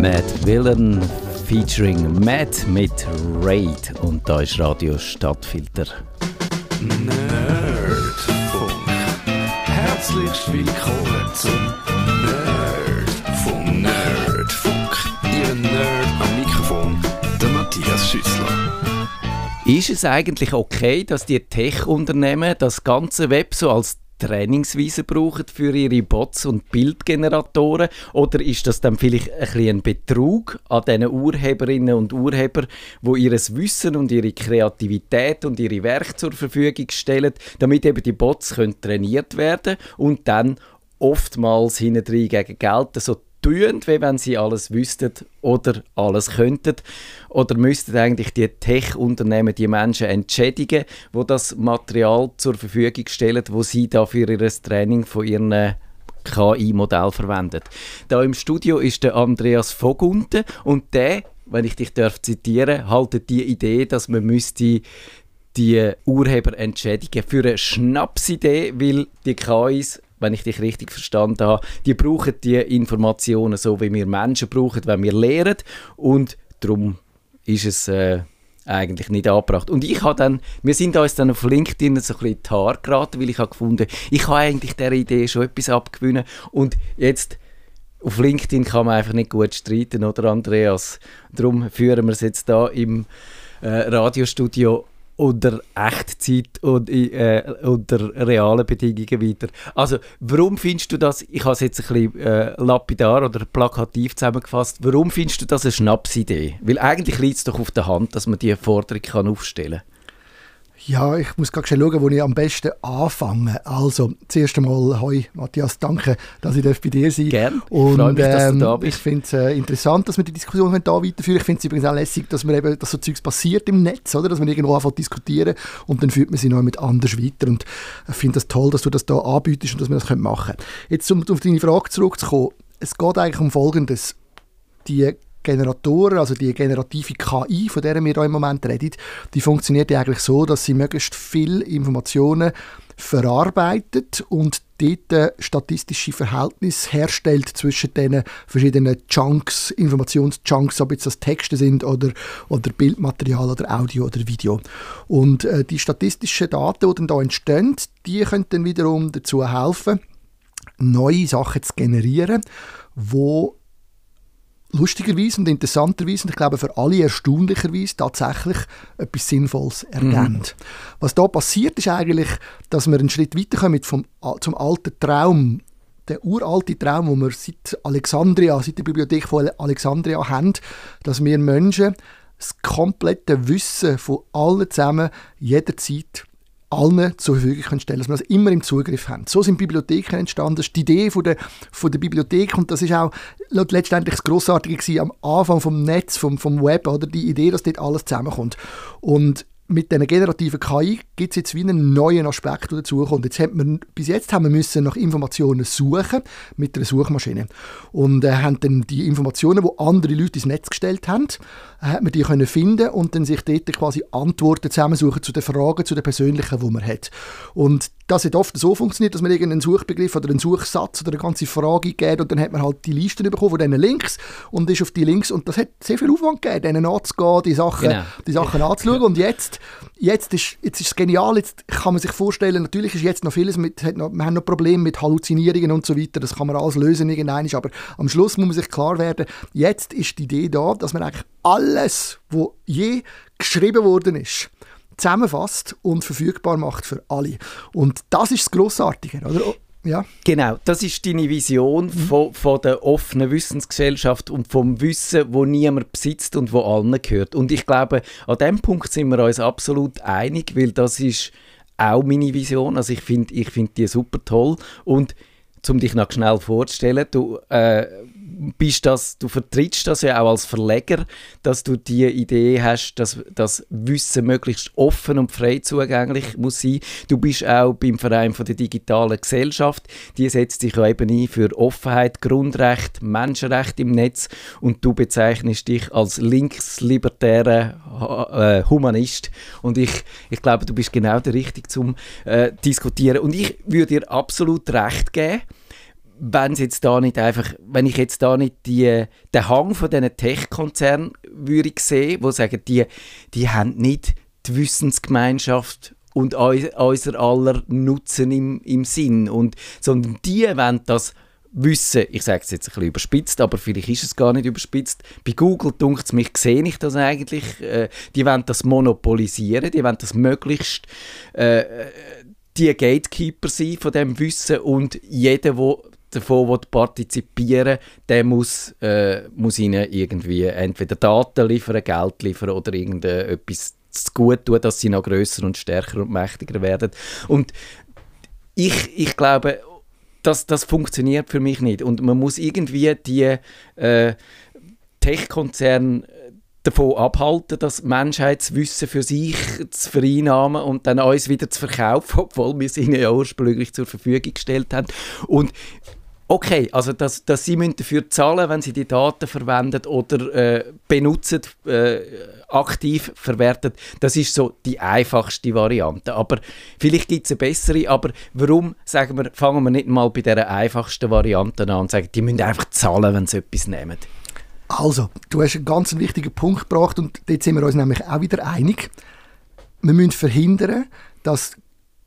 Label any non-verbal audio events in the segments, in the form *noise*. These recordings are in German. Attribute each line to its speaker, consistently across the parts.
Speaker 1: Mad Villain featuring Matt mit Raid und da ist Radio Stadtfilter.
Speaker 2: Nerdfunk. Herzlich willkommen zum Nerdfunk. Nerdfunk. Ihr Nerd am Mikrofon, der Matthias Schüssler.
Speaker 1: Ist es eigentlich okay, dass die Tech-Unternehmen das ganze Web so als Trainingsweise brauchen für ihre Bots und Bildgeneratoren? Oder ist das dann vielleicht ein, bisschen ein Betrug an diesen Urheberinnen und Urheber, wo ihres Wissen und ihre Kreativität und ihre Werke zur Verfügung stellen, damit eben die Bots können trainiert werden und dann oftmals hinten gegen Geld so tun, wie wenn sie alles wüssten oder alles könnten? Oder müssten eigentlich die Tech-Unternehmen die Menschen entschädigen, wo das Material zur Verfügung stellen, wo sie da für ihr Training von ihren KI-Modell verwendet. Da im Studio ist der Andreas Vogunten und der, wenn ich dich darf zitieren, haltet die Idee, dass man müsste die Urheber entschädigen für eine Schnapsidee, weil die KIs wenn ich dich richtig verstanden habe, die brauchen die Informationen so, wie wir Menschen brauchen, wenn wir lehren und darum ist es äh, eigentlich nicht angebracht. Und ich habe dann, wir sind uns dann auf LinkedIn so ein bisschen geraten, weil ich habe gefunden, ich habe eigentlich dieser Idee schon etwas abgewinnen und jetzt auf LinkedIn kann man einfach nicht gut streiten, oder Andreas? Darum führen wir es jetzt da im äh, Radiostudio unter Echtzeit und äh, unter realen Bedingungen weiter. Also, warum findest du das, ich habe es jetzt ein bisschen äh, lapidar oder plakativ zusammengefasst, warum findest du das eine Schnapsidee? Weil eigentlich liegt es doch auf der Hand, dass man diese Forderung kann aufstellen kann.
Speaker 3: Ja, ich muss gerade schauen, wo ich am besten anfange. Also, zuerst einmal, hoi Matthias, danke, dass ich bei dir sein
Speaker 1: Gerne,
Speaker 3: und,
Speaker 1: freue mich, dass
Speaker 3: ähm,
Speaker 1: du da bist.
Speaker 3: Ich finde es äh, interessant, dass wir die Diskussion hier weiterführen Ich finde es übrigens auch lässig, dass, man eben, dass so Zeugs passiert im Netz, oder? dass man irgendwo anfängt diskutieren und dann führt man sie noch mit anders weiter. Und ich finde es das toll, dass du das da anbietest und dass wir das machen können. Jetzt, um auf deine Frage zurückzukommen, es geht eigentlich um Folgendes. Die Generatoren, also die generative KI, von der wir hier im Moment reden, die funktioniert ja eigentlich so, dass sie möglichst viele Informationen verarbeitet und dort statistische Verhältnisse herstellt zwischen den verschiedenen Chunks, Informationschunks, ob jetzt das Texte sind oder, oder Bildmaterial oder Audio oder Video. Und äh, die statistischen Daten, die dann da entstehen, die können dann wiederum dazu helfen, neue Sachen zu generieren, wo lustigerweise und interessanterweise und ich glaube für alle erstaunlicherweise tatsächlich etwas Sinnvolles erkennt. Mhm. Was da passiert ist eigentlich, dass wir einen Schritt weiterkommen vom, zum alten Traum, der uralte Traum, den wir seit Alexandria, seit der Bibliothek von Alexandria haben, dass wir Menschen das komplette Wissen von allen zusammen jederzeit allen zur Verfügung stellen dass wir das immer im Zugriff haben. So sind Bibliotheken entstanden. Das ist die Idee von der, von der Bibliothek und das ist auch letztendlich das Grossartige gewesen, am Anfang vom Netz, vom, vom Web, oder die Idee, dass dort alles zusammenkommt. Und mit dieser generativen KI gibt es jetzt wie einen neuen Aspekt, der dazukommt. Jetzt hat man, bis jetzt haben wir müssen nach Informationen suchen mit einer Suchmaschine und äh, haben dann die Informationen, die andere Leute ins Netz gestellt haben, äh, hat man die können finden und dann sich dort quasi Antworten zusammensuchen zu den Fragen, zu den persönlichen, die man hat. Und das hat oft so funktioniert, dass man irgendeinen Suchbegriff oder einen Suchsatz oder eine ganze Frage gegeben und dann hat man halt die Listen bekommen von diesen Links und ist auf die Links und das hat sehr viel Aufwand gegeben, denen anzugehen, die Sachen, genau. die Sachen anzuschauen. Und jetzt, jetzt, ist, jetzt ist es genial, jetzt kann man sich vorstellen, natürlich ist jetzt noch vieles, mit, noch, wir haben noch Probleme mit Halluzinierungen und so weiter, das kann man alles lösen irgendwann, aber am Schluss muss man sich klar werden, jetzt ist die Idee da, dass man eigentlich alles, was je geschrieben worden ist, zusammenfasst und verfügbar macht für alle. Und das ist das Grossartige, oder? Oh, ja.
Speaker 1: Genau, das ist deine Vision mhm. von, von der offenen Wissensgesellschaft und vom Wissen, wo niemand besitzt und wo allen gehört. Und ich glaube, an dem Punkt sind wir uns absolut einig, weil das ist auch meine Vision. Also ich finde ich find die super toll und um dich noch schnell vorzustellen, du äh, bist das, du vertrittst das ja auch als Verleger, dass du die Idee hast, dass das Wissen möglichst offen und frei zugänglich muss sein. Du bist auch beim Verein von der digitalen Gesellschaft, die setzt sich eben ein für Offenheit, Grundrecht, Menschenrecht im Netz. Und du bezeichnest dich als linkslibertärer äh, Humanist. Und ich, ich glaube, du bist genau der Richtige zum äh, diskutieren. Und ich würde dir absolut recht geben, wenn jetzt da nicht einfach, wenn ich jetzt da nicht die, den Hang von diesen Tech-Konzernen würde sehen, wo sagen, die, die haben nicht die Wissensgemeinschaft und unser aller Nutzen im, im Sinn, und, sondern die wollen das wissen, ich sage es jetzt ein bisschen überspitzt, aber vielleicht ist es gar nicht überspitzt. Bei Google dunkt es mich, sehe ich das eigentlich. Äh, die wollen das monopolisieren, die wollen das möglichst äh, die Gatekeeper sein von dem Wissen und jeder, der davon partizipieren der muss, äh, muss ihnen irgendwie entweder Daten liefern, Geld liefern oder irgendetwas zu gut tun, dass sie noch größer und stärker und mächtiger werden. Und ich, ich glaube, das, das funktioniert für mich nicht. Und man muss irgendwie die äh, Tech-Konzerne davon abhalten, das Menschheitswissen für sich zu vereinnahmen und dann uns wieder zu verkaufen, *laughs* obwohl wir es ihnen ja ursprünglich zur Verfügung gestellt haben. Und Okay, also dass, dass sie dafür zahlen wenn sie die Daten verwenden oder äh, benutzen, äh, aktiv verwerten, das ist so die einfachste Variante. Aber vielleicht gibt es eine bessere, aber warum sagen wir, fangen wir nicht mal bei der einfachsten Variante an und sagen, die müssen einfach zahlen, wenn sie etwas nehmen?
Speaker 3: Also, du hast einen ganz wichtigen Punkt gebracht und dort sind wir uns nämlich auch wieder einig. Wir müssen verhindern, dass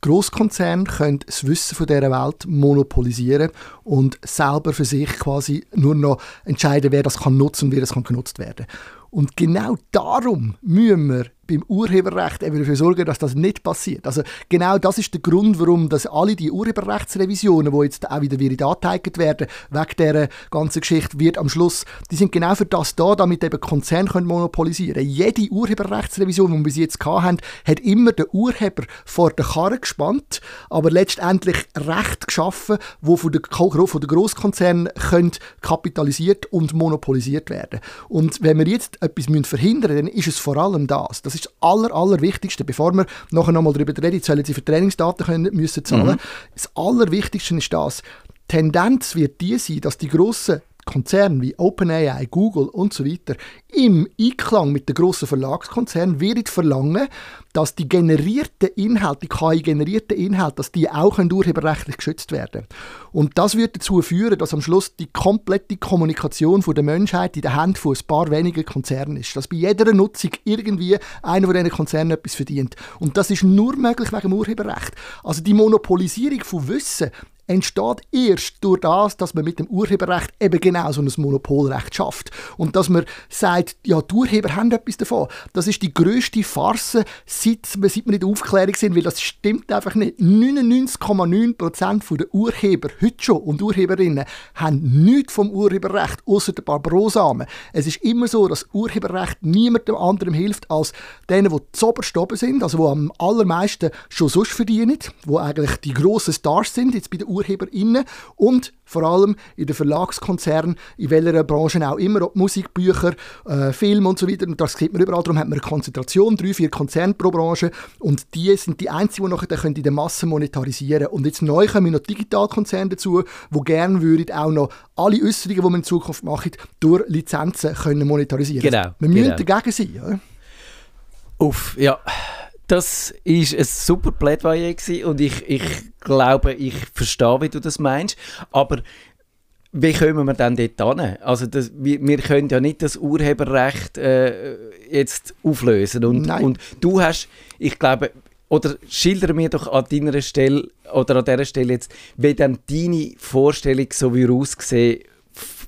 Speaker 3: Großkonzerne können das Wissen von dieser Welt monopolisieren und selber für sich quasi nur noch entscheiden, wer das kann nutzen und wie das kann genutzt werden. Und genau darum müssen wir beim Urheberrecht eben dafür sorgen, dass das nicht passiert. Also genau das ist der Grund, warum dass alle die Urheberrechtsrevisionen, die jetzt auch wieder wieder angezeigt werden, wegen dieser ganzen Geschichte, wird am Schluss, die sind genau für das da, damit eben Konzerne können monopolisieren. Jede Urheberrechtsrevision, die wir bis jetzt hatten, hat immer den Urheber vor der Karre gespannt, aber letztendlich Recht geschaffen, wo von den, von den Grosskonzernen können kapitalisiert und monopolisiert werden. Und wenn wir jetzt etwas verhindern müssen, dann ist es vor allem das. Das ist das Aller, Allerwichtigste. Bevor wir nachher nochmal darüber reden, sollen sie für Trainingsdaten können, müssen zahlen. Mhm. Das Allerwichtigste ist das. Die Tendenz wird die sein, dass die grossen Konzerne wie OpenAI, Google und so weiter im Einklang mit den grossen Verlagskonzernen werden verlangen, dass die generierten Inhalte, die KI-generierten Inhalte, dass die auch urheberrechtlich geschützt werden Und das wird dazu führen, dass am Schluss die komplette Kommunikation der Menschheit in den Händen von ein paar wenigen Konzernen ist. Dass bei jeder Nutzung irgendwie einer von diesen Konzernen etwas verdient. Und das ist nur möglich wegen dem Urheberrecht. Also die Monopolisierung von Wissen, entsteht erst durch das, dass man mit dem Urheberrecht eben genau so ein Monopolrecht schafft. Und dass man sagt, ja, die Urheber haben etwas davon. Das ist die grösste Farce, seit, seit wir in der Aufklärung sind, weil das stimmt einfach nicht. 99,9% der Urheber heute schon und Urheberinnen haben nichts vom Urheberrecht, außer ein paar Brosamen. Es ist immer so, dass Urheberrecht niemandem anderem hilft, als denen, die zoberst oben sind, also die am allermeisten schon sonst verdienen, die eigentlich die grossen Stars sind, jetzt bei den UrheberInnen und vor allem in den Verlagskonzernen, in welcher Branche auch immer, ob Musik, Bücher, äh, Film und so weiter. Und das sieht man überall. Darum hat man eine Konzentration, drei, vier Konzerne pro Branche. Und die sind die einzigen, die nachher in der Masse monetarisieren Und jetzt neu kommen noch Digitalkonzerne dazu, die gerne würden auch noch alle Äußerungen, die man in Zukunft macht, durch Lizenzen können monetarisieren
Speaker 1: Genau.
Speaker 3: Wir müssen genau. dagegen sein. Ja?
Speaker 1: Uff, ja das war ein super Plädoyer und ich, ich glaube, ich verstehe, wie du das meinst. Aber wie kommen wir dann dort hin? Also das, wir, wir, können ja nicht das Urheberrecht äh, jetzt auflösen. Und, und du hast, ich glaube, oder schilder mir doch an deiner Stelle oder an dieser Stelle jetzt, wie dann deine Vorstellung so wie aussehen,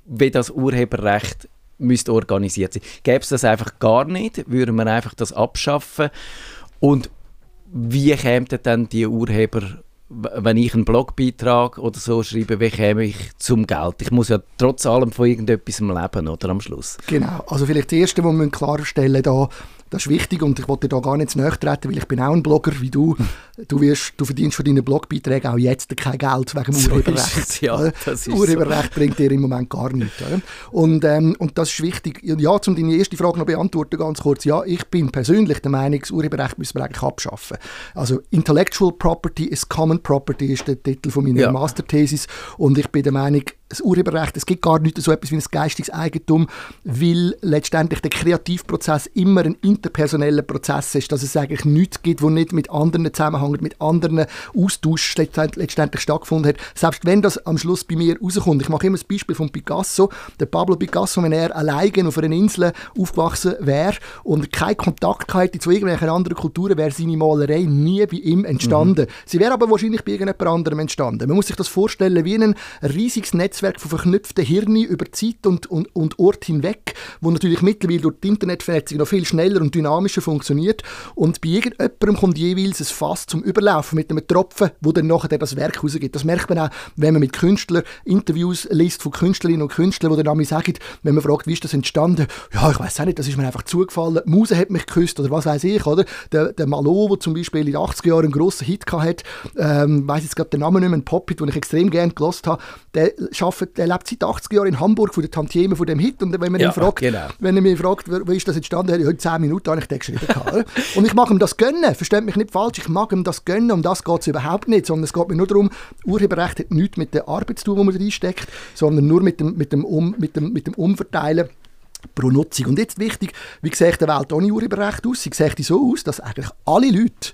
Speaker 1: wie das Urheberrecht müsste organisiert sein. Gäbe es das einfach gar nicht, würden wir einfach das abschaffen und wie kämen dann die Urheber, wenn ich einen Blogbeitrag oder so schreibe, wie käme ich zum Geld? Ich muss ja trotz allem von irgendetwas leben, oder am Schluss?
Speaker 3: Genau, also vielleicht das Erste, was wir klarstellen da das ist wichtig und ich wollte da gar nicht zu nahe treten, weil ich bin auch ein Blogger wie du. *laughs* Du, wirst, du verdienst von deinen Blogbeiträgen auch jetzt kein Geld wegen dem *laughs* so Urheberrecht. ja, das Urheberrecht so. bringt dir im Moment gar nichts. Oder? Und, ähm, und das ist wichtig. Ja, um deine erste Frage noch beantworten, ganz kurz. Ja, ich bin persönlich der Meinung, das Urheberrecht müssen wir eigentlich abschaffen. Also Intellectual Property is Common Property ist der Titel von meiner ja. Masterthesis und ich bin der Meinung, das Urheberrecht, es gibt gar nicht so etwas wie ein geistiges Eigentum, weil letztendlich der Kreativprozess immer ein interpersoneller Prozess ist, dass es eigentlich nichts gibt, wo nicht mit anderen zusammenhängt, mit anderen Austausch letztendlich stattgefunden hat. Selbst wenn das am Schluss bei mir rauskommt. Ich mache immer das Beispiel von Picasso. Der Pablo Picasso, wenn er alleine auf einer Insel aufgewachsen wäre und keine Kontakt hätte zu irgendwelchen anderen Kulturen, wäre seine Malerei nie bei ihm entstanden. Mhm. Sie wäre aber wahrscheinlich bei irgendjemand anderem entstanden. Man muss sich das vorstellen wie ein riesiges Netzwerk von verknüpften Hirnen über Zeit und, und, und Ort hinweg, wo natürlich mittlerweile durch die Internetvernetzung noch viel schneller und dynamischer funktioniert. Und bei irgendjemandem kommt jeweils ein Fass zum Überlaufen mit einem Tropfen, wo dann nachher das Werk rausgeht. Das merkt man auch, wenn man mit Künstlern Interviews liest von Künstlerinnen und Künstlern, die dann sagen, wenn man fragt, wie ist das entstanden? Ja, ich weiß auch nicht, das ist mir einfach zugefallen. Die Muse hat mich geküsst oder was weiß ich, oder? Der, der Malo, der zum Beispiel in den 80er Jahren einen grossen Hit hatte, ähm, weiß jetzt gerade den Namen nicht mehr, ein Pop-Hit, den ich extrem gerne gelost habe, der, schafft, der lebt seit 80 Jahren in Hamburg von der Tantieme von dem Hit und wenn man ja, ihn fragt, genau. wenn er mich fragt, wie ist das entstanden, ich heute 10 Minuten habe ich den geschrieben. *laughs* und ich mag ihm das gönnen, versteht mich nicht falsch, ich mag ihm das gönnen, um das geht es überhaupt nicht, sondern es geht mir nur darum, Urheberrecht hat nichts mit der Arbeit zu tun, die man reinsteckt, sondern nur mit dem, mit dem, um, mit dem, mit dem Umverteilen pro Nutzung. Und jetzt wichtig, wie sieht die Welt ohne Urheberrecht aus? Sie sieht so aus, dass eigentlich alle Leute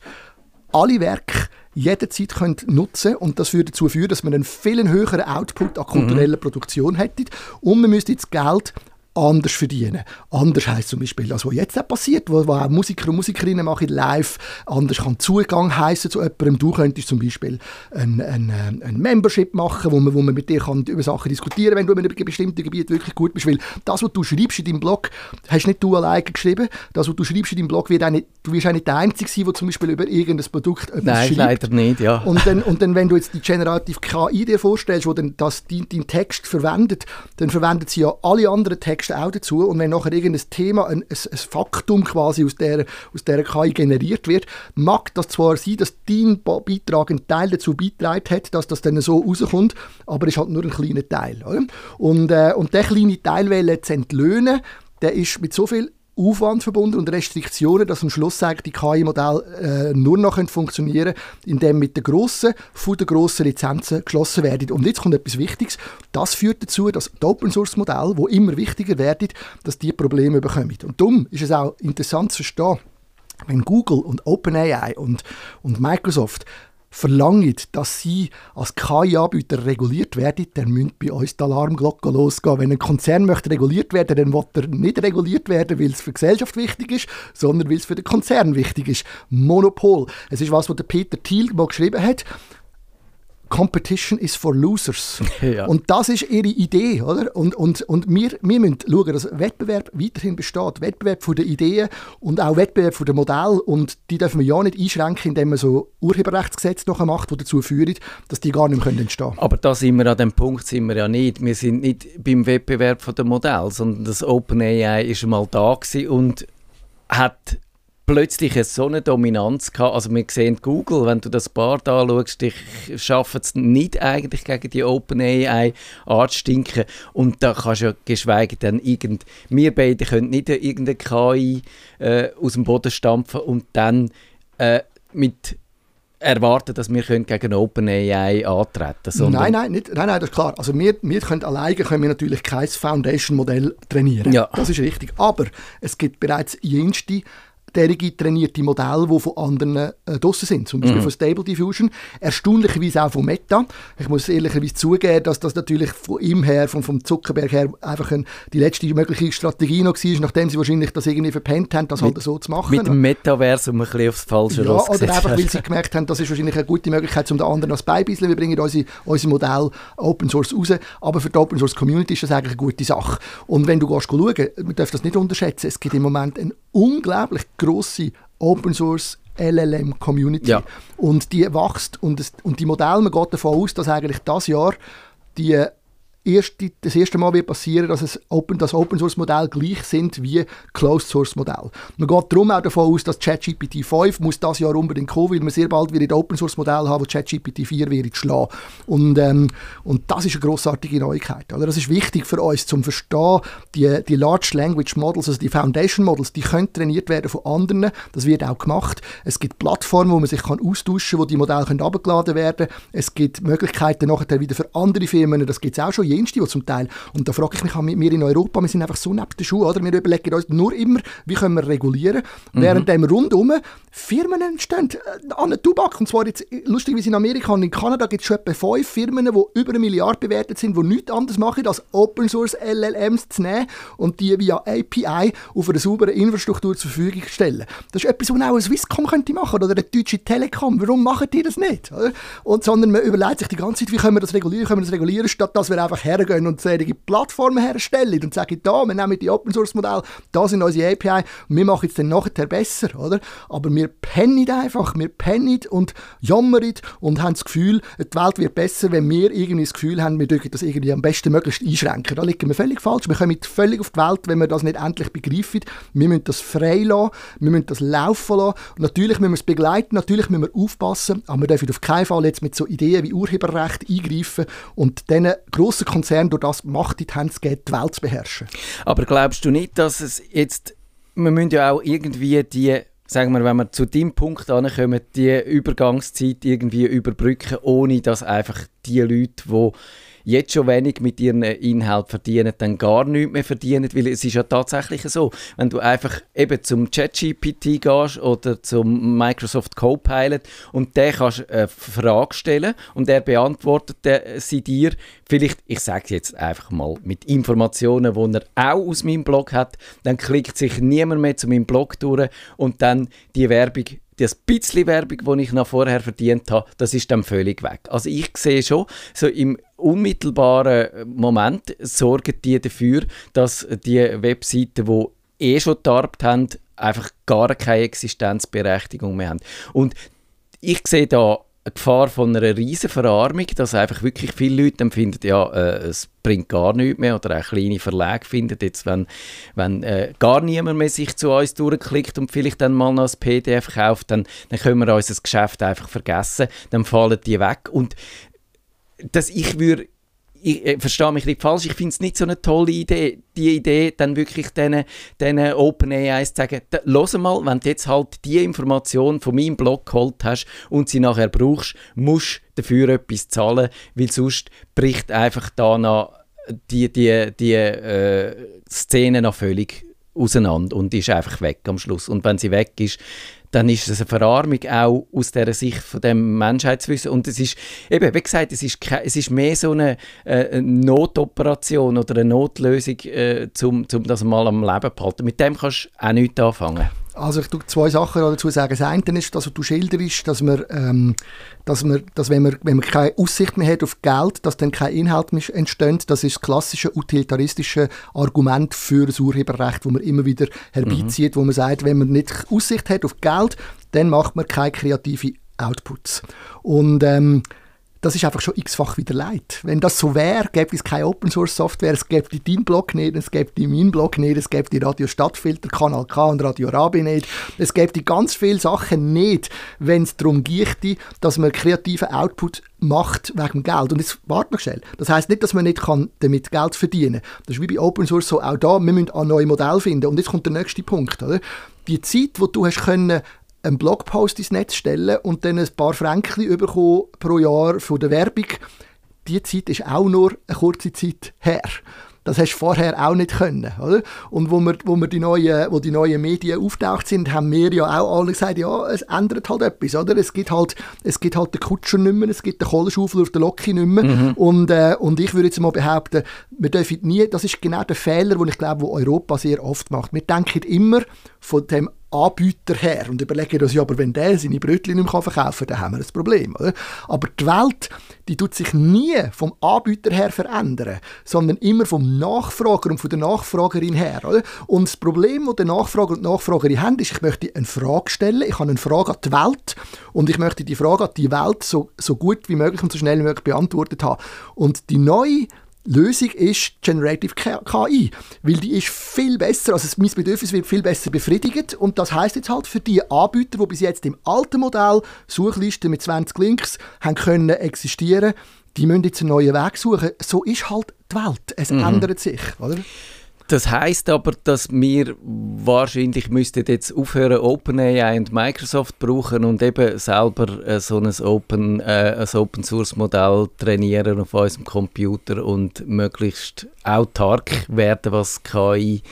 Speaker 3: alle Werke jederzeit können nutzen und das würde dazu führen, dass man einen viel höheren Output an kultureller mhm. Produktion hätte und man müsste jetzt Geld anders verdienen. Anders heisst zum Beispiel das, was jetzt auch passiert, wo, wo auch Musiker und Musikerinnen machen live, anders kann Zugang heißen zu jemandem. Du könntest zum Beispiel ein, ein, äh, ein Membership machen, wo man, wo man mit dir kann über Sachen diskutieren kann, wenn du in einem bestimmten Gebiet wirklich gut bist. Weil das, was du schreibst in deinem Blog, hast nicht du alleine geschrieben. Das, was du schreibst in deinem Blog, wird auch nicht, du wirst auch nicht der Einzige sein, der zum Beispiel über irgendein Produkt etwas
Speaker 1: Nein,
Speaker 3: schreibt.
Speaker 1: leider nicht, ja.
Speaker 3: Und dann, und dann, wenn du jetzt die Generative KI dir vorstellst, wo dann das, dein, dein Text verwendet, dann verwendet sie ja alle anderen Texte auch dazu und wenn nachher irgendein Thema, ein, ein, ein Faktum quasi aus der, aus der KI generiert wird, mag das zwar sein, dass dein Beitrag einen Teil dazu beitragen hat, dass das dann so rauskommt, aber es ist halt nur ein kleiner Teil. Oder? Und, äh, und der kleine Teil zu entlöhnen, der ist mit so viel Aufwand verbunden und Restriktionen, dass am Schluss sagt, die KI-Modelle äh, nur noch funktionieren können, indem mit den grossen, von den grossen Lizenzen geschlossen werden. Und jetzt kommt etwas Wichtiges. Das führt dazu, dass die Open-Source-Modelle, die immer wichtiger werden, dass die Probleme bekommen. Und darum ist es auch interessant zu verstehen, wenn Google und OpenAI und, und Microsoft verlangen, dass sie als KI-Anbieter reguliert werden, dann müssen bei uns die Alarmglocken losgehen. Wenn ein Konzern möchte reguliert werden, dann will er nicht reguliert werden, weil es für die Gesellschaft wichtig ist, sondern weil es für den Konzern wichtig ist. Monopol. Es ist was, was Peter Thiel mal geschrieben hat. Competition is for losers. *laughs* Ja. Und das ist ihre Idee, oder? Und, und, und wir, wir müssen schauen, dass Wettbewerb weiterhin besteht. Wettbewerb von den Ideen und auch Wettbewerb von den Modellen. Und die dürfen wir ja nicht einschränken, indem man so Urheberrechtsgesetze noch macht, die dazu führen, dass die gar nicht mehr entstehen können.
Speaker 1: Aber da sind wir an dem Punkt sind wir ja nicht. Wir sind nicht beim Wettbewerb von den Modellen, sondern das OpenAI ist mal da und hat plötzlich so eine Dominanz gehabt. Also wir sehen Google, wenn du das Bart anschaust, die schaffen es nicht eigentlich gegen die OpenAI anzustinken. Und da kannst du ja geschweige denn irgend... Wir beide können nicht irgendeine KI äh, aus dem Boden stampfen und dann äh, mit erwarten, dass wir können gegen OpenAI antreten können.
Speaker 3: Nein, nein, nicht, nein, nein, das ist klar. Also wir, wir können alleine können wir natürlich kein Foundation-Modell trainieren. Ja. Das ist richtig. Aber es gibt bereits jenste derige trainierte Modelle, die von anderen äh, draussen sind, zum Beispiel mhm. von Stable Diffusion, erstaunlicherweise auch von Meta. Ich muss ehrlicherweise zugeben, dass das natürlich von ihm her, von, vom Zuckerberg her, einfach ein, die letzte mögliche Strategie noch war, nachdem sie wahrscheinlich das irgendwie verpennt haben, das halt mit, halt so zu machen.
Speaker 1: Mit dem Metaversum ein bisschen aufs falsche
Speaker 3: Ja, oder einfach, weil sie *laughs* gemerkt haben, das ist wahrscheinlich eine gute Möglichkeit, um den anderen als Beibisseln, wir bringen unsere, unser Modell Open Source raus, aber für die Open Source Community ist das eigentlich eine gute Sache. Und wenn du gehst schauen, man darf das nicht unterschätzen, es gibt im Moment eine unglaublich grosse Open Source LLM Community. Ja. Und die wächst und, es, und die Modelle, man geht davon aus, dass eigentlich das Jahr die erste, das erste Mal wird passieren, dass es Open, das Open Source Modell gleich sind wie Closed Source Modell. Man geht darum auch davon aus, dass ChatGPT 5 muss das Jahr unbedingt kommen, weil wir sehr bald wieder ein Open Source Modell haben, das ChatGPT 4 wird schlagen. Und, ähm, und das ist eine grossartige Neuigkeit. Oder? Das ist wichtig für uns, zum verstehen, die, die Large Language Models, also die Foundation Models, die können trainiert werden von anderen. Das wird auch gemacht. Es gibt Plattformen, wo man sich kann austauschen wo die Modelle können abgeladen werden. Es gibt Möglichkeiten nachher wieder für andere Firmen, das gibt es auch schon jenste, die zum Teil, und da frage ich mich, wir in Europa, wir sind einfach so neben den Schuhen, oder? Wir überlegen uns nur immer, wie können wir regulieren, mhm. während dem rundum Firmen entstehen äh, an den Tubak, und zwar jetzt, lustigerweise in Amerika und in Kanada gibt es schon etwa fünf Firmen, die über eine Milliarde bewertet sind, die nichts anderes machen, als Open Source LLMs zu nehmen und die via API auf eine saubere Infrastruktur zur Verfügung stellen. Das ist etwas, was auch ein Swisscom könnte machen oder eine deutsche Telekom. Warum machen die das nicht? Und, sondern man überlegt sich die ganze Zeit, wie können wir das regulieren, können wir das regulieren, statt dass wir einfach hergehen und solche Plattformen herstellen und sagen, da, wir nehmen die Open Source Modelle, da sind unsere API und wir machen es dann nachher besser, oder? Aber wir pennen einfach, wir pennen und jammern und haben das Gefühl, die Welt wird besser, wenn wir irgendwie das Gefühl haben, wir dürfen das irgendwie am besten möglichst einschränken. Da liegen wir völlig falsch. Wir kommen völlig auf die Welt, wenn wir das nicht endlich begreifen. Wir müssen das frei lassen, wir müssen das laufen lassen. Natürlich müssen wir es begleiten, natürlich müssen wir aufpassen, aber wir dürfen auf keinen Fall jetzt mit so Ideen wie Urheberrecht eingreifen und diesen grossen Konzernen durch das Macht in die Hände geben, die Welt zu beherrschen.
Speaker 1: Aber glaubst du nicht, dass es jetzt, wir müssen ja auch irgendwie die sagen wir, wenn wir zu dem Punkt ankommen, die Übergangszeit irgendwie überbrücken, ohne dass einfach die Leute, die jetzt schon wenig mit ihren Inhalt verdienen, dann gar nichts mehr verdienen, weil es ist ja tatsächlich so, wenn du einfach eben zum ChatGPT gehst oder zum Microsoft Copilot und der kannst eine Frage stellen und er beantwortet sie dir, vielleicht, ich sage jetzt einfach mal, mit Informationen, die er auch aus meinem Blog hat, dann klickt sich niemand mehr zu meinem Blog durch und dann die Werbung das bisschen Werbung, die ich noch vorher verdient habe, das ist dann völlig weg. Also ich sehe schon, so im unmittelbaren Moment sorgen die dafür, dass die Webseiten, die eh schon getarbt haben, einfach gar keine Existenzberechtigung mehr haben. Und ich sehe da eine Gefahr von einer riesen Verarmung, dass einfach wirklich viele Leute empfinden, ja, äh, es bringt gar nichts mehr oder auch kleine Verlage finden jetzt, wenn, wenn äh, gar niemand mehr sich zu uns durchklickt und vielleicht dann mal noch ein PDF kauft, dann, dann können wir unser Geschäft einfach vergessen, dann fallen die weg. Und dass ich würde ich äh, verstehe mich nicht falsch, ich finde es nicht so eine tolle Idee, die Idee, dann wirklich diesen, OpenAIs zu sagen, los mal, wenn du jetzt halt die Information von meinem Blog geholt hast und sie nachher brauchst, musst du dafür etwas zahlen, weil sonst bricht einfach da noch die, die, die äh, Szene noch völlig auseinander und ist einfach weg am Schluss. Und wenn sie weg ist, dann ist es eine Verarmung auch aus der Sicht von dem Menschheitswissen. Und es ist, eben, wie gesagt, es ist, es ist mehr so eine, äh, Notoperation oder eine Notlösung, äh, um das mal am Leben zu halten. Mit dem kannst du auch nichts anfangen.
Speaker 3: Also ich tue zwei Sachen dazu sagen. Das eine ist, dass du schilderst, dass man, ähm, dass man, dass wenn man, wenn man keine Aussicht mehr hat auf Geld, dass dann kein Inhalt mehr entsteht. Das ist das klassische utilitaristische Argument für das Urheberrecht, wo man immer wieder herbeizieht, mhm. wo man sagt, wenn man nicht Aussicht hat auf Geld, dann macht man keine kreative Outputs. Und ähm, das ist einfach schon x-fach wieder leid. Wenn das so wäre, gäbe es keine Open-Source-Software, es gäbe die deinen Blog nicht, es gäbe die meinen Blog nicht, es gäbe die Radio Stadtfilter, Kanal K und Radio Rabi nicht, es gäbe die ganz viele Sachen nicht, wenn es darum ginge, dass man kreativen Output macht wegen Geld. Und jetzt warte noch schnell. Das heißt nicht, dass man nicht kann damit Geld verdienen kann. Das ist wie bei Open Source so auch da. Wir müssen ein neues Modell finden. Und jetzt kommt der nächste Punkt. Oder? Die Zeit, die du hast können einen Blogpost ins Netz stellen und dann ein paar Franken bekommen pro Jahr von der Werbung, die Zeit ist auch nur eine kurze Zeit her. Das hast du vorher auch nicht können, oder? Und wo wir, wo wir die neuen, wo die neuen Medien auftaucht sind, haben wir ja auch alle gesagt, ja, es ändert halt etwas, oder? Es gibt halt, es gibt halt den Kutscher nicht mehr, es gibt den Kohlenschaufel auf der Loki nicht mehr. Mhm. Und, äh, und ich würde jetzt mal behaupten, wir dürfen nie, das ist genau der Fehler, den ich glaube, wo Europa sehr oft macht. Wir denken immer von dem Anbieter her und überlegen uns, ja, aber wenn der seine Brötchen nicht mehr verkaufen kann, dann haben wir ein Problem. Oder? Aber die Welt, die tut sich nie vom Anbieter her verändern, sondern immer vom Nachfrager und von der Nachfragerin her. Oder? Und das Problem, das der Nachfrager und die Nachfragerin haben, ist, ich möchte eine Frage stellen, ich habe eine Frage an die Welt und ich möchte die Frage an die Welt so, so gut wie möglich und so schnell wie möglich beantwortet haben. Und die neue Lösung ist Generative KI, weil die ist viel besser, also mein Bedürfnis wird viel besser befriedigt und das heißt jetzt halt für die Anbieter, die bis jetzt im alten Modell Suchlisten mit 20 Links haben können existieren, die müssen jetzt einen neuen Weg suchen. So ist halt die Welt. Es mhm. ändert sich, oder?
Speaker 1: Das heißt aber, dass wir wahrscheinlich müssten jetzt aufhören, OpenAI und Microsoft brauchen und eben selber äh, so ein Open, äh, ein Open Source Modell trainieren auf unserem Computer und möglichst autark werden, was KI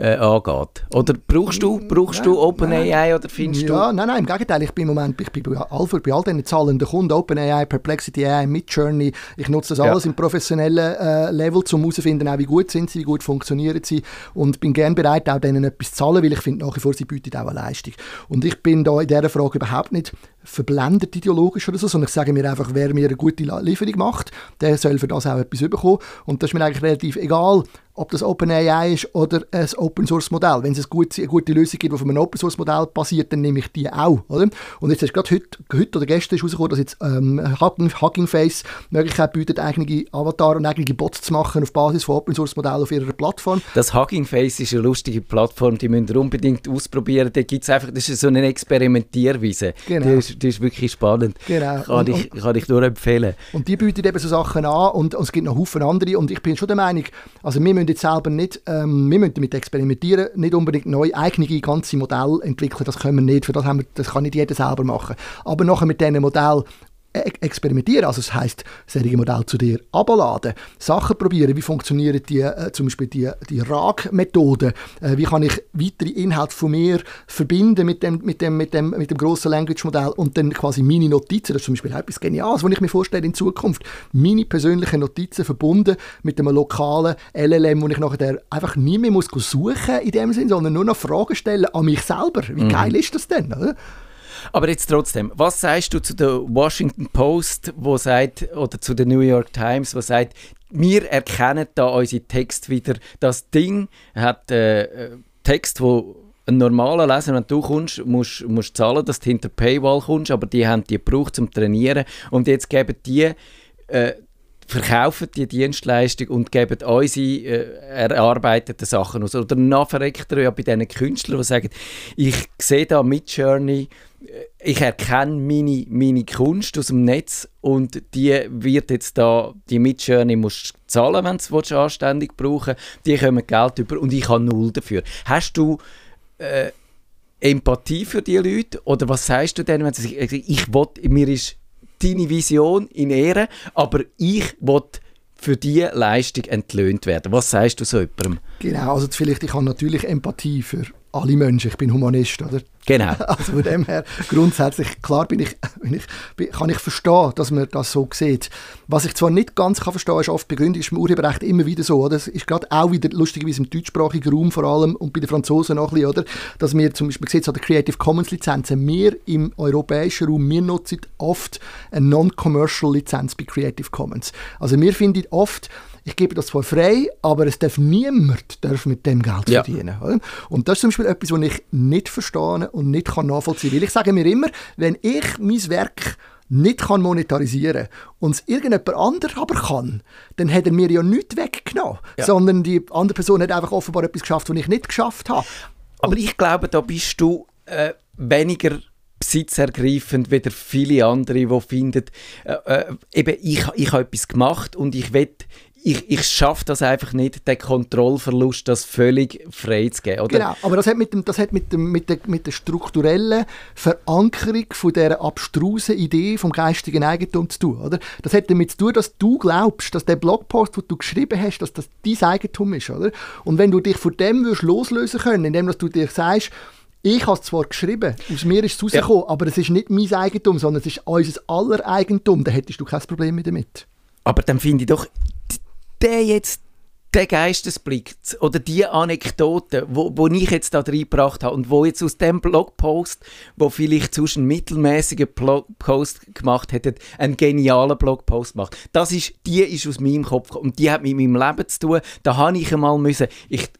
Speaker 1: äh, angeht. Oder brauchst du, brauchst du OpenAI oder findest
Speaker 3: ja,
Speaker 1: du...
Speaker 3: Nein, nein, im Gegenteil. Ich bin im Moment ich bin bei, Alpha, bei all diesen zahlenden Kunden, OpenAI, Perplexity AI, Midjourney, ich nutze das
Speaker 1: Ja.
Speaker 3: alles im professionellen äh, Level, um herauszufinden, auch wie gut sind sie, wie gut funktionieren sie und bin gerne bereit, auch denen etwas zu zahlen, weil ich finde nach wie vor, sie bieten auch eine Leistung. Und ich bin da in dieser Frage überhaupt nicht verblendet ideologisch oder so, sondern ich sage mir einfach, wer mir eine gute Lieferung macht, der soll für das auch etwas bekommen. Und das ist mir eigentlich relativ egal, ob das OpenAI ist oder ein Open Source Modell. Wenn es eine gute, eine gute Lösung gibt, die auf einem Open Source Modell basiert, dann nehme ich die auch. Oder? Und jetzt ist gerade heute, heute oder gestern ist rausgekommen, dass jetzt ähm, Hugging, Hugging Face die Möglichkeit bietet, eigene Avatar und eigene Bots zu machen auf Basis von Open Source Modellen auf ihrer Plattform.
Speaker 1: Das Hugging Face ist eine lustige Plattform, die müsst ihr unbedingt ausprobieren. Da gibt's einfach, das ist so eine Experimentierwiese.
Speaker 3: Genau.
Speaker 1: Die, ist, die ist wirklich spannend.
Speaker 3: Genau.
Speaker 1: Kann,
Speaker 3: Und-
Speaker 1: ich, kann ich nur empfehlen.
Speaker 3: Und die bieten eben so Sachen an und, und es gibt noch Haufen andere und ich bin schon der Meinung, also wir müssen jetzt selber nicht, ähm, wir müssen damit experimentieren, nicht unbedingt neu eigene ganze Modelle entwickeln, das können wir nicht, für das, haben wir, das kann nicht jeder selber machen. Aber nachher mit diesen Modellen experimentieren, also das heisst, solche Modelle zu dir abladen, Sachen probieren, wie funktionieren die, äh, zum Beispiel die, die RAG-Methode, äh, wie kann ich weitere Inhalte von mir verbinden mit dem, mit dem, mit dem, mit dem grossen Language-Modell und dann quasi meine Notizen, das ist zum Beispiel etwas Geniales, was ich mir vorstelle in Zukunft, meine persönlichen Notizen verbunden mit einem lokalen LLM, wo ich nachher einfach nie mehr muss suchen in dem Sinn, sondern nur noch Fragen stellen an mich selber. Wie geil ist das denn? Oder?
Speaker 1: Aber jetzt trotzdem, was sagst du zu der Washington Post, wo sagt, oder zu der New York Times, wo sagt, wir erkennen da unsere Text wieder. Das Ding hat äh, äh, Text, wo ein normaler Leser, wenn du kommst, musst, musst zahlen, dass du hinter Paywall kommst, aber die haben die gebraucht zum Trainieren und jetzt geben die äh, verkaufen die Dienstleistung und geben unsere äh, erarbeiteten Sachen aus. Oder noch verreckter ja bei diesen Künstlern, die sagen, ich sehe da mit Journey, äh, ich erkenne meine, meine Kunst aus dem Netz und die wird jetzt da, die Midjourney musst zahlen, wenn du es anständig brauchen die kommen Geld über und ich habe null dafür. Hast du äh, Empathie für die Leute oder was sagst du denen, wenn sie sagen, ich will, mir ist deine Vision in Ehre, aber ich will für diese Leistung entlöhnt werden. Was sagst du so jemandem?
Speaker 3: Genau, also vielleicht, ich habe natürlich Empathie für alle Menschen, ich bin Humanist, oder?
Speaker 1: Genau. *laughs*
Speaker 3: Also von dem her, grundsätzlich, klar bin ich, bin ich, bin, kann ich verstehen, dass man das so sieht. Was ich zwar nicht ganz kann verstehen, ist oft begründet, ist im Urheberrecht immer wieder so, oder? Es ist gerade auch wieder lustigerweise im deutschsprachigen Raum vor allem und bei den Franzosen noch ein bisschen, oder? Dass wir zum Beispiel, sieht an der Creative Commons Lizenzen, wir im europäischen Raum, wir nutzen oft eine Non-Commercial Lizenz bei Creative Commons. Also wir finden oft, ich gebe das zwar frei, aber es darf niemand darf mit dem Geld
Speaker 1: Ja.
Speaker 3: verdienen. Oder? Und das ist zum Beispiel etwas, was ich nicht verstehe und nicht kann nachvollziehen kann. Weil ich sage mir immer, wenn ich mein Werk nicht kann monetarisieren und es irgendjemand anderes aber kann, dann hat er mir ja nichts weggenommen,
Speaker 1: Ja.
Speaker 3: sondern die andere Person hat einfach offenbar etwas geschafft, was ich nicht geschafft habe.
Speaker 1: Aber ich glaube, da bist du äh, weniger besitzergreifend wie viele andere, die finden, äh, äh, eben ich, ich habe etwas gemacht und ich will ich, ich schaffe das einfach nicht, den Kontrollverlust, das völlig frei zu geben. Oder?
Speaker 3: Genau, aber das hat mit, dem, das hat mit, dem, mit, der, mit der strukturellen Verankerung von dieser abstrusen Idee vom geistigen Eigentum zu tun. Oder? Das hat damit zu tun, dass du glaubst, dass der Blogpost, den du geschrieben hast, dass das dein Eigentum ist. Oder? Und wenn du dich von dem würdest loslösen können, indem dass du dir sagst, ich habe es zwar geschrieben, aus mir ist es rausgekommen, aber es ist nicht mein Eigentum, sondern es ist unser aller Eigentum, dann hättest du kein Problem damit.
Speaker 1: Aber dann finde ich doch, der jetzt, der Geistesblick oder die Anekdote, wo, wo ich jetzt da reingebracht habe und wo jetzt aus dem Blogpost, wo vielleicht sonst einen mittelmäßigen Blogpost gemacht hätte, einen genialen Blogpost gemacht. Das ist, die ist aus meinem Kopf und die hat mit meinem Leben zu tun. Da habe ich einmal müssen, ich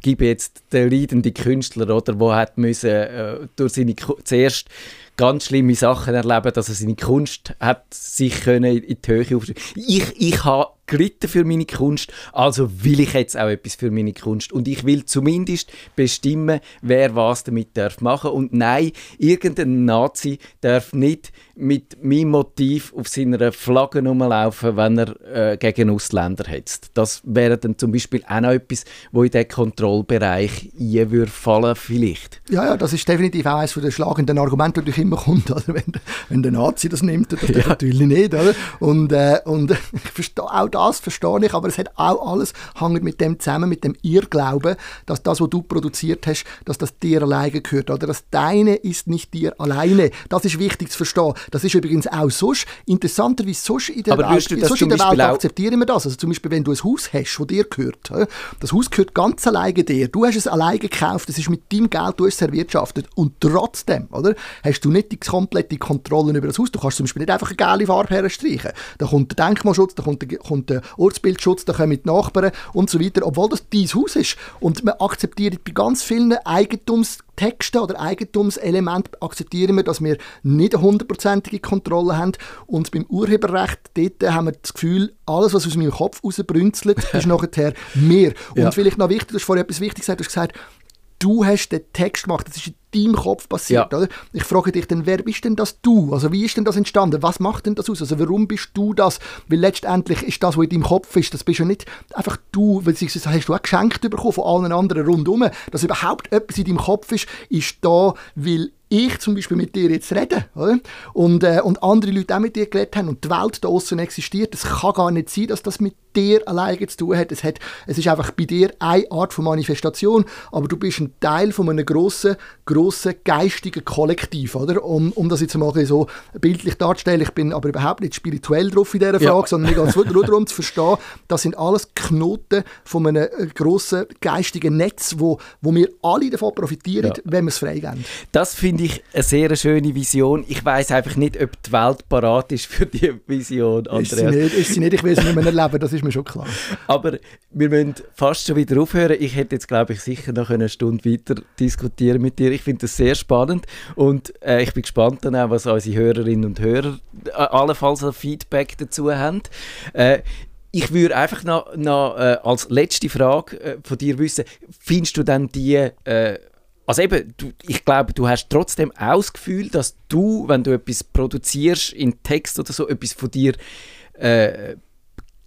Speaker 1: gebe jetzt den leidenden Künstler, oder, wo hat müssen, äh, durch seine zuerst ganz schlimme Sachen erleben, dass er seine Kunst hat sich können in die Höhe aufstellen. Ich, ich habe gelitten für meine Kunst, also will ich jetzt auch etwas für meine Kunst. Und ich will zumindest bestimmen, wer was damit darf machen. Und nein, irgendein Nazi darf nicht mit meinem Motiv auf seiner Flagge rumlaufen, wenn er äh, gegen Ausländer hetzt. Das wäre dann zum Beispiel auch noch etwas, wo in diesen Kontrollbereich fallen würde vielleicht.
Speaker 3: Ja, ja, das ist definitiv auch eines der schlagenden Argumente, die immer kommt. Oder? Wenn, wenn der Nazi das nimmt, das *laughs* ja. natürlich nicht. Oder? Und, äh, und *laughs* ich verstehe auch das das verstehe ich, aber es hat auch alles hängt mit dem zusammen, mit dem Irrglauben, dass das, was du produziert hast, dass das dir alleine gehört. Oder das Deine ist nicht dir alleine. Das ist wichtig zu verstehen. Das ist übrigens auch sonst, interessanterweise sonst in der
Speaker 1: aber
Speaker 3: Welt,
Speaker 1: du
Speaker 3: sonst in der Welt akzeptieren wir das. Also zum Beispiel, wenn du ein Haus hast, das dir gehört, das Haus gehört ganz alleine dir. Du hast es alleine gekauft, es ist mit deinem Geld, du hast es erwirtschaftet und trotzdem, oder, hast du nicht die komplette Kontrolle über das Haus. Du kannst zum Beispiel nicht einfach eine geile Farbe herstreichen. Da kommt der Denkmalschutz, da kommt der, kommt der Ortsbildschutz, da kommen die Nachbarn und so weiter, obwohl das dein Haus ist. Und man akzeptiert bei ganz vielen Eigentumstexten oder Eigentumselementen akzeptieren wir, dass wir nicht eine hundertprozentige Kontrolle haben. Und beim Urheberrecht, dort haben wir das Gefühl, alles, was aus meinem Kopf rausbrünzelt, *laughs* ist nachher mehr. Und ja. vielleicht noch wichtig, du hast vorhin etwas Wichtiges gesagt, du hast gesagt, du hast den Text gemacht, das ist in deinem Kopf passiert, ja. oder? Ich frage dich dann, wer bist denn das du? Also wie ist denn das entstanden? Was macht denn das aus? Also warum bist du das? Weil letztendlich ist das, was in deinem Kopf ist, das bist ja nicht einfach du, weil hast du auch geschenkt bekommen von allen anderen rundherum. Dass überhaupt etwas in deinem Kopf ist, ist da, weil ich zum Beispiel mit dir jetzt rede oder? Und, äh, und andere Leute auch mit dir geredet haben und die Welt da außen existiert, es kann gar nicht sein, dass das mit dir alleine zu tun hat. Es, hat. es ist einfach bei dir eine Art von Manifestation, aber du bist ein Teil von einem grossen, grossen geistigen Kollektiv, oder? Um, um das jetzt mal so bildlich darzustellen. Ich bin aber überhaupt nicht spirituell drauf in dieser Frage, ja. sondern mir geht es nur darum zu verstehen, das sind alles Knoten von einem äh, grossen geistigen Netz, wo, wo wir alle davon profitieren, ja. wenn wir es freigeben.
Speaker 1: Das finde finde ich eine sehr schöne Vision. Ich weiß einfach nicht, ob die Welt parat ist für diese Vision,
Speaker 3: Andreas. Ist sie nicht, ist sie nicht. ich will sie nicht mehr erleben, das ist mir schon klar. *laughs*
Speaker 1: Aber wir müssen fast schon wieder aufhören. Ich hätte jetzt, glaube ich, sicher noch eine Stunde weiter diskutieren mit dir. Ich finde das sehr spannend und äh, ich bin gespannt dann auch, was unsere Hörerinnen und Hörer äh, allenfalls ein Feedback dazu haben. Äh, ich würde einfach noch, noch äh, als letzte Frage äh, von dir wissen, findest du dann die äh, also eben, du, ich glaube, du hast trotzdem auch das Gefühl, dass du, wenn du etwas produzierst in Text oder so, etwas von dir äh,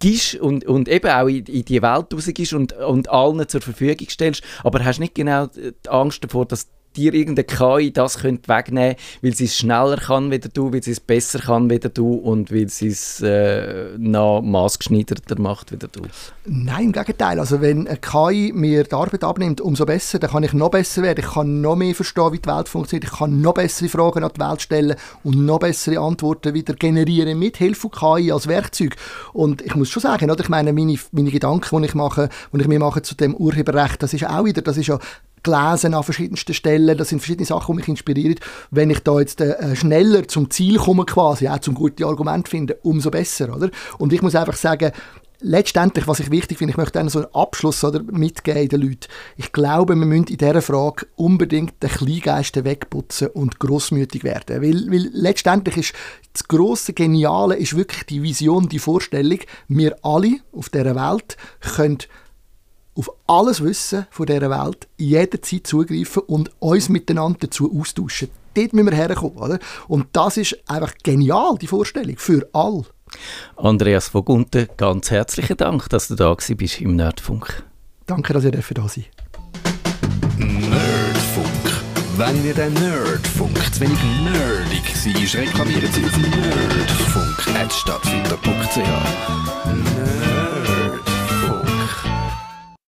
Speaker 1: gibst und, und eben auch in, in die Welt rausgibst und, und allen zur Verfügung stellst, aber hast nicht genau die Angst davor, dass dir irgendeine KI das könnte wegnehmen weil sie es schneller kann wie du, weil sie es besser kann wie du und weil sie es äh, noch maßgeschneiderter macht wie du?
Speaker 3: Nein, im Gegenteil. Also wenn eine KI mir die Arbeit abnimmt, umso besser, dann kann ich noch besser werden. Ich kann noch mehr verstehen, wie die Welt funktioniert. Ich kann noch bessere Fragen an die Welt stellen und noch bessere Antworten wieder generieren mit Hilfe von KI als Werkzeug. Und ich muss schon sagen, oder? ich meine, meine, meine Gedanken, die ich mache, die ich mir mache zu dem Urheberrecht, das ist auch wieder, das ist ja gelesen an verschiedensten Stellen. Das sind verschiedene Sachen, die mich inspirieren. Wenn ich da jetzt äh, schneller zum Ziel komme, quasi, auch zum guten Argument finden, umso besser, oder? Und ich muss einfach sagen, letztendlich, was ich wichtig finde, ich möchte einen so einen Abschluss oder, mitgeben den Leuten. Ich glaube, wir müssen in dieser Frage unbedingt den Kleingeist wegputzen und grossmütig werden. Weil, weil letztendlich ist das grosse Geniale ist wirklich die Vision, die Vorstellung, wir alle auf dieser Welt können auf alles Wissen von dieser Welt jederzeit zugreifen und uns miteinander dazu austauschen. Dort müssen wir herkommen. Oder? Und das ist einfach genial, die Vorstellung, für alle.
Speaker 1: Andreas von Gunten, ganz herzlichen Dank, dass du da bist im Nerdfunk.
Speaker 3: Danke, dass ihr da sein
Speaker 2: Nerdfunk. Wenn ihr den Nerdfunk zu wenig nerdig seid, reklamiert sie auf nerdfunk.stadtfinder.ch. Nerd